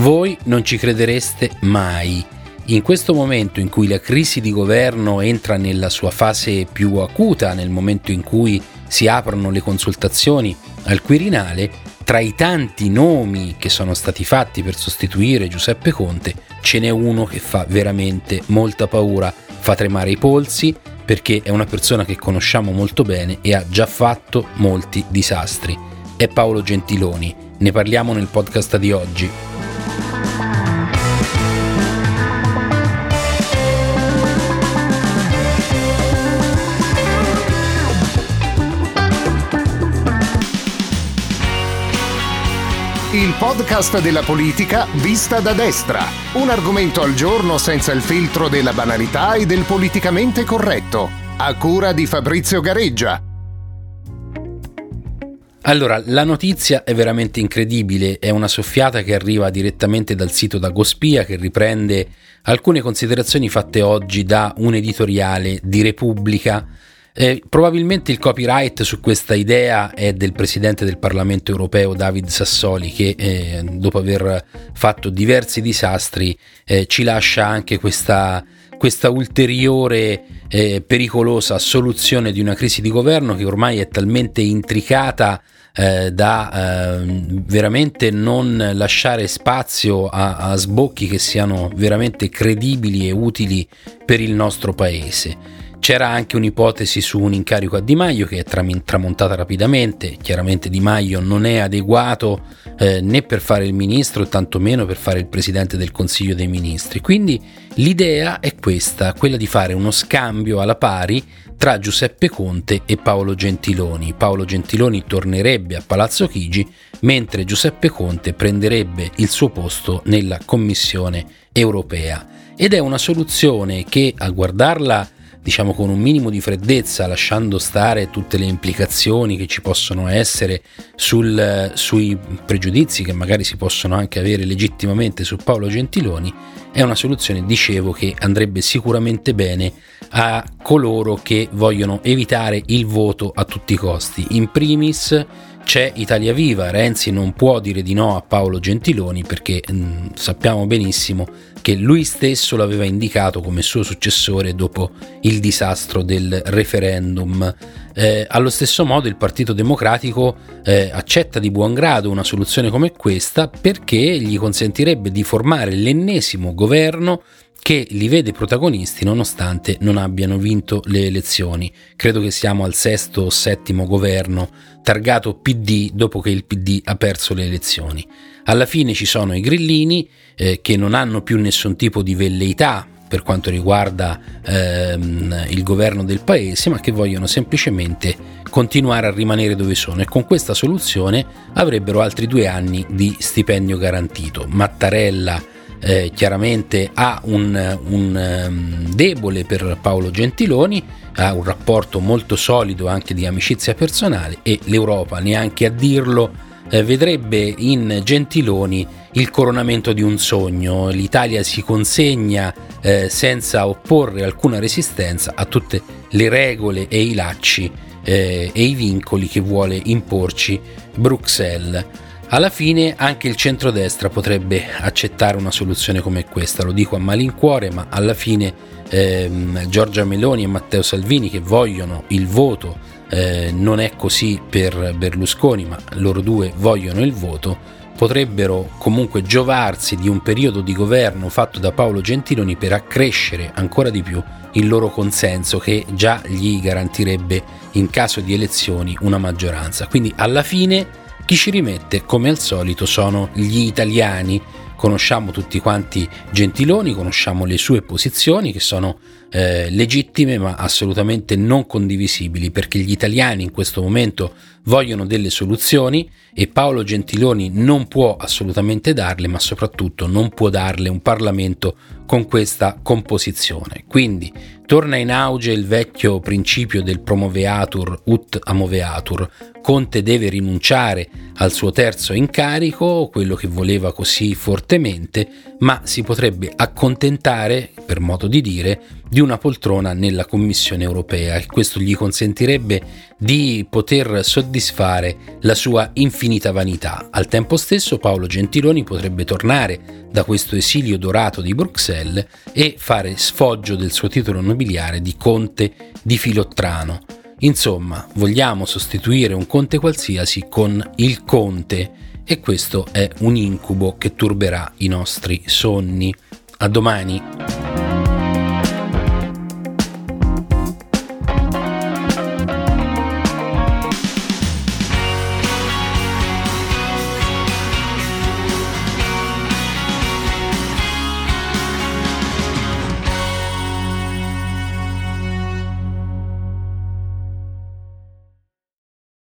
Voi non ci credereste mai. In questo momento in cui la crisi di governo entra nella sua fase più acuta, nel momento in cui si aprono le consultazioni al Quirinale, tra i tanti nomi che sono stati fatti per sostituire Giuseppe Conte, ce n'è uno che fa veramente molta paura, fa tremare i polsi perché è una persona che conosciamo molto bene e ha già fatto molti disastri. È Paolo Gentiloni, ne parliamo nel podcast di oggi. Il podcast della politica vista da destra. Un argomento al giorno senza il filtro della banalità e del politicamente corretto. A cura di Fabrizio Gareggia. Allora, la notizia è veramente incredibile, è una soffiata che arriva direttamente dal sito Dagospia che riprende alcune considerazioni fatte oggi da un editoriale di Repubblica eh, probabilmente il copyright su questa idea è del presidente del Parlamento europeo David Sassoli che eh, dopo aver fatto diversi disastri eh, ci lascia anche questa, questa ulteriore eh, pericolosa soluzione di una crisi di governo che ormai è talmente intricata eh, da eh, veramente non lasciare spazio a, a sbocchi che siano veramente credibili e utili per il nostro paese. C'era anche un'ipotesi su un incarico a Di Maio che è tramontata rapidamente, chiaramente Di Maio non è adeguato eh, né per fare il ministro, tantomeno per fare il presidente del Consiglio dei Ministri. Quindi l'idea è questa, quella di fare uno scambio alla pari tra Giuseppe Conte e Paolo Gentiloni. Paolo Gentiloni tornerebbe a Palazzo Chigi, mentre Giuseppe Conte prenderebbe il suo posto nella Commissione europea. Ed è una soluzione che a guardarla diciamo con un minimo di freddezza, lasciando stare tutte le implicazioni che ci possono essere sul, sui pregiudizi che magari si possono anche avere legittimamente su Paolo Gentiloni, è una soluzione, dicevo, che andrebbe sicuramente bene a coloro che vogliono evitare il voto a tutti i costi. In primis c'è Italia Viva, Renzi non può dire di no a Paolo Gentiloni perché mh, mm, sappiamo benissimo che lui stesso l'aveva indicato come suo successore dopo il disastro del referendum. Eh, allo stesso modo il Partito Democratico eh, accetta di buon grado una soluzione come questa perché gli consentirebbe di formare l'ennesimo governo che li vede protagonisti nonostante non abbiano vinto le elezioni. Credo che siamo al sesto o settimo governo targato PD dopo che il PD ha perso le elezioni. Alla fine ci sono i grillini eh, che non hanno più nessun tipo di velleità per quanto riguarda ehm, il governo del paese, ma che vogliono semplicemente continuare a rimanere dove sono e con questa soluzione avrebbero altri due anni di stipendio garantito. Mattarella eh, chiaramente ha un, un um, debole per Paolo Gentiloni, ha un rapporto molto solido anche di amicizia personale e l'Europa, neanche a dirlo, eh, vedrebbe in Gentiloni il coronamento di un sogno. L'Italia si consegna eh, senza opporre alcuna resistenza a tutte le regole e i lacci eh, e i vincoli che vuole imporci Bruxelles. Alla fine anche il centrodestra potrebbe accettare una soluzione come questa, lo dico a malincuore, ma alla fine ehm, Giorgia Meloni e Matteo Salvini che vogliono il voto, eh, non è così per Berlusconi, ma loro due vogliono il voto, potrebbero comunque giovarsi di un periodo di governo fatto da Paolo Gentiloni per accrescere ancora di più il loro consenso che già gli garantirebbe in caso di elezioni una maggioranza. Quindi alla fine chi ci rimette come al solito sono gli italiani. Conosciamo tutti quanti Gentiloni, conosciamo le sue posizioni che sono eh, legittime ma assolutamente non condivisibili perché gli italiani in questo momento vogliono delle soluzioni e Paolo Gentiloni non può assolutamente darle ma soprattutto non può darle un Parlamento con questa composizione. Quindi torna in auge il vecchio principio del promoveatur ut amoveatur, Conte deve rinunciare al suo terzo incarico, quello che voleva così fortemente, ma si potrebbe accontentare, per modo di dire, di di una poltrona nella Commissione europea e questo gli consentirebbe di poter soddisfare la sua infinita vanità. Al tempo stesso Paolo Gentiloni potrebbe tornare da questo esilio dorato di Bruxelles e fare sfoggio del suo titolo nobiliare di conte di Filottrano. Insomma, vogliamo sostituire un conte qualsiasi con il conte e questo è un incubo che turberà i nostri sonni. A domani!